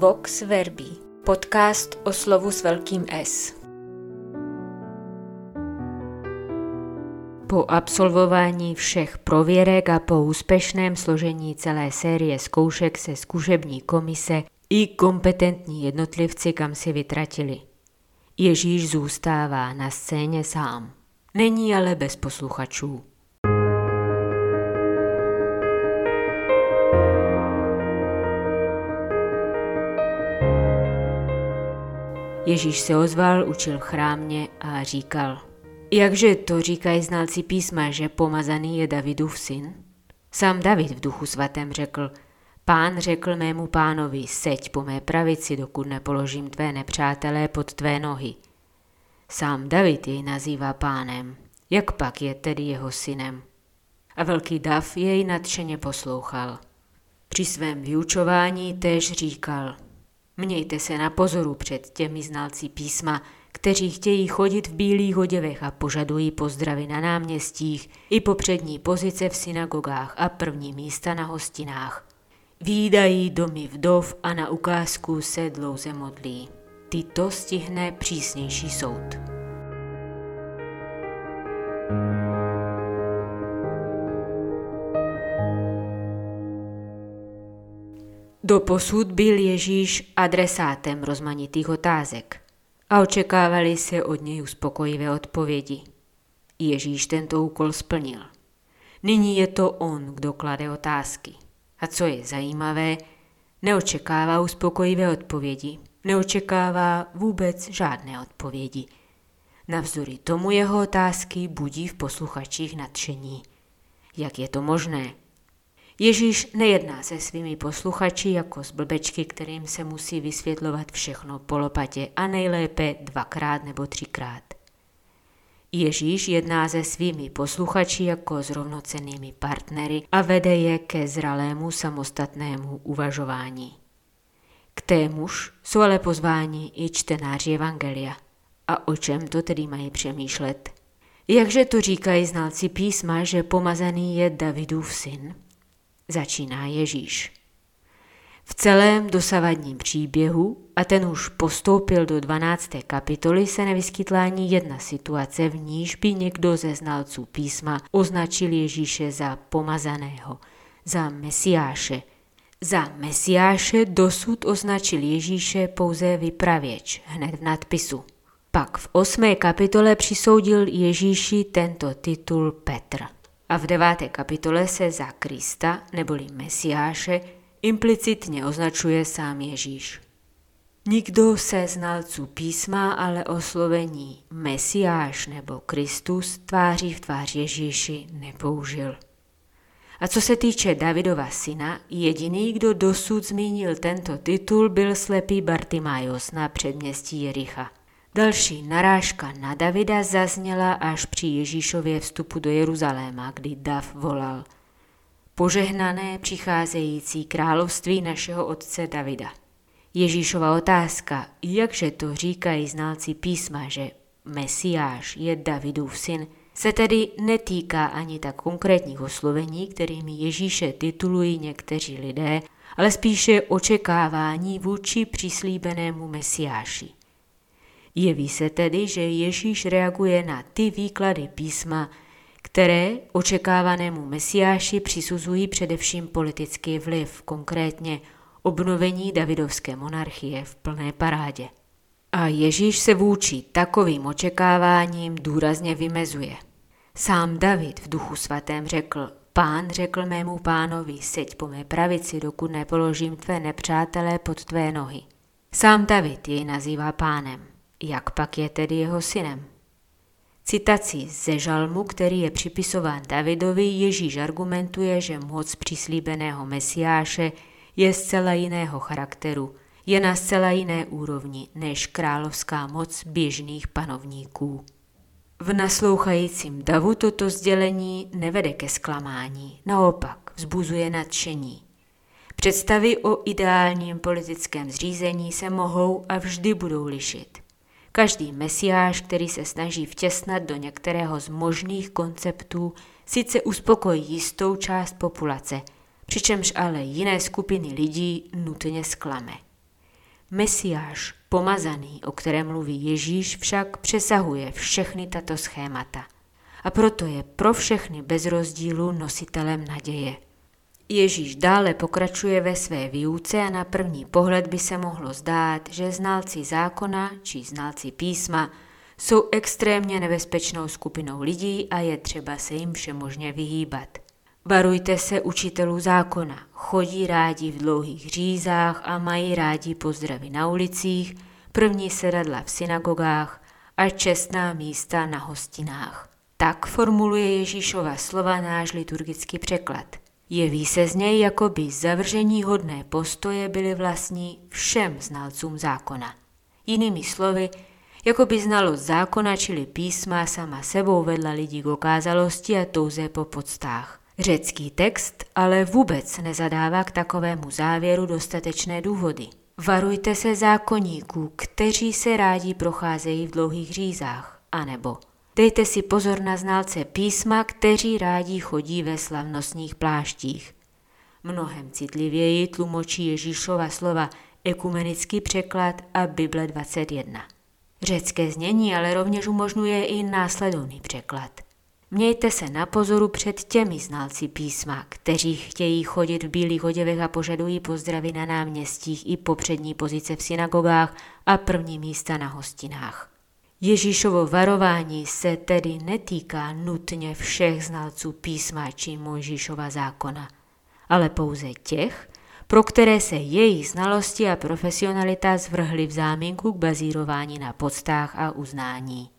Vox Verbi, podcast o slovu s velkým S. Po absolvování všech prověrek a po úspěšném složení celé série zkoušek se zkušební komise i kompetentní jednotlivci kam si vytratili. Ježíš zůstává na scéně sám. Není ale bez posluchačů. Ježíš se ozval, učil v chrámě a říkal, jakže to říkají znalci písma, že pomazaný je Davidův syn? Sám David v duchu svatém řekl, pán řekl mému pánovi, seď po mé pravici, dokud nepoložím tvé nepřátelé pod tvé nohy. Sám David jej nazývá pánem, jak pak je tedy jeho synem? A velký dav jej nadšeně poslouchal. Při svém vyučování též říkal – Mějte se na pozoru před těmi znalci písma, kteří chtějí chodit v bílých oděvech a požadují pozdravy na náměstích i popřední pozice v synagogách a první místa na hostinách. Výdají domy vdov a na ukázku se dlouze modlí. Tyto stihne přísnější soud. Doposud byl Ježíš adresátem rozmanitých otázek a očekávali se od něj uspokojivé odpovědi. Ježíš tento úkol splnil. Nyní je to on, kdo klade otázky. A co je zajímavé, neočekává uspokojivé odpovědi, neočekává vůbec žádné odpovědi. Navzory tomu jeho otázky budí v posluchačích nadšení. Jak je to možné? Ježíš nejedná se svými posluchači jako z blbečky, kterým se musí vysvětlovat všechno po lopatě a nejlépe dvakrát nebo třikrát. Ježíš jedná se svými posluchači jako s rovnocennými partnery a vede je ke zralému samostatnému uvažování. K témuž jsou ale pozváni i čtenáři Evangelia. A o čem to tedy mají přemýšlet? Jakže to říkají znalci písma, že pomazaný je Davidův syn? Začíná Ježíš. V celém dosavadním příběhu, a ten už postoupil do 12. kapitoly, se nevyskytla ani jedna situace, v níž by někdo ze znalců písma označil Ježíše za pomazaného, za mesiáše. Za mesiáše dosud označil Ježíše pouze vypravěč, hned v nadpisu. Pak v 8. kapitole přisoudil Ježíši tento titul Petr a v deváté kapitole se za Krista neboli Mesiáše implicitně označuje sám Ježíš. Nikdo se znalců písma ale oslovení Mesiáš nebo Kristus tváří v tvář Ježíši nepoužil. A co se týče Davidova syna, jediný, kdo dosud zmínil tento titul, byl slepý Bartimajos na předměstí Jericha – Další narážka na Davida zazněla až při Ježíšově vstupu do Jeruzaléma, kdy Dav volal Požehnané přicházející království našeho otce Davida. Ježíšova otázka, jakže to říkají znalci písma, že Mesiáš je Davidův syn, se tedy netýká ani tak konkrétních oslovení, kterými Ježíše titulují někteří lidé, ale spíše očekávání vůči přislíbenému Mesiáši. Jeví se tedy, že Ježíš reaguje na ty výklady písma, které očekávanému mesiáši přisuzují především politický vliv, konkrétně obnovení davidovské monarchie v plné parádě. A Ježíš se vůči takovým očekáváním důrazně vymezuje. Sám David v duchu svatém řekl, pán řekl mému pánovi, seď po mé pravici, dokud nepoložím tvé nepřátelé pod tvé nohy. Sám David jej nazývá pánem. Jak pak je tedy jeho synem? Citací ze žalmu, který je připisován Davidovi, Ježíš argumentuje, že moc přislíbeného mesiáše je zcela jiného charakteru, je na zcela jiné úrovni než královská moc běžných panovníků. V naslouchajícím davu toto sdělení nevede ke zklamání, naopak vzbuzuje nadšení. Představy o ideálním politickém zřízení se mohou a vždy budou lišit. Každý mesiáš, který se snaží vtěsnat do některého z možných konceptů, sice uspokojí jistou část populace, přičemž ale jiné skupiny lidí nutně sklame. Mesiáš, pomazaný, o kterém mluví Ježíš, však přesahuje všechny tato schémata. A proto je pro všechny bez rozdílu nositelem naděje. Ježíš dále pokračuje ve své výuce a na první pohled by se mohlo zdát, že znalci zákona či znalci písma jsou extrémně nebezpečnou skupinou lidí a je třeba se jim všemožně vyhýbat. Varujte se učitelů zákona, chodí rádi v dlouhých řízách a mají rádi pozdravy na ulicích, první sedadla v synagogách a čestná místa na hostinách. Tak formuluje Ježíšova slova náš liturgický překlad. Jeví se z něj, jako by zavržení hodné postoje byly vlastní všem znalcům zákona. Jinými slovy, jako by znalost zákona, čili písma, sama sebou vedla lidi k okázalosti a touze po podstách. Řecký text ale vůbec nezadává k takovému závěru dostatečné důvody. Varujte se zákonníků, kteří se rádi procházejí v dlouhých řízách, anebo dejte si pozor na znalce písma, kteří rádi chodí ve slavnostních pláštích. Mnohem citlivěji tlumočí Ježíšova slova ekumenický překlad a Bible 21. Řecké znění ale rovněž umožňuje i následovný překlad. Mějte se na pozoru před těmi znalci písma, kteří chtějí chodit v bílých oděvech a požadují pozdravy na náměstích i popřední pozice v synagogách a první místa na hostinách. Ježíšovo varování se tedy netýká nutně všech znalců písma či Mojžíšova zákona, ale pouze těch, pro které se jejich znalosti a profesionalita zvrhly v záminku k bazírování na podstách a uznání.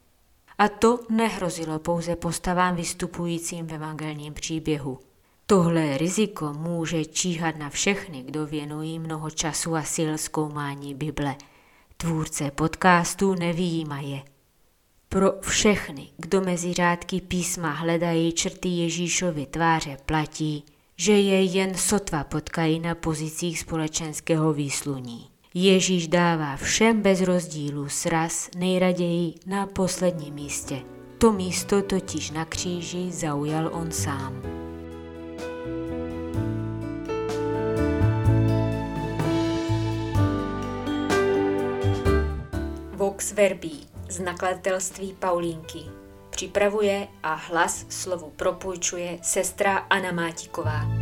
A to nehrozilo pouze postavám vystupujícím v evangelním příběhu. Tohle riziko může číhat na všechny, kdo věnují mnoho času a sil zkoumání Bible. Tvůrce podcastu nevýjímaje. Pro všechny, kdo mezi řádky písma hledají črty Ježíšovy tváře, platí, že je jen sotva potkají na pozicích společenského výsluní. Ježíš dává všem bez rozdílu sraz nejraději na posledním místě. To místo totiž na kříži zaujal on sám. Vox Verbí z nakladatelství Paulínky připravuje a hlas slovu propůjčuje sestra Anna Mátiková.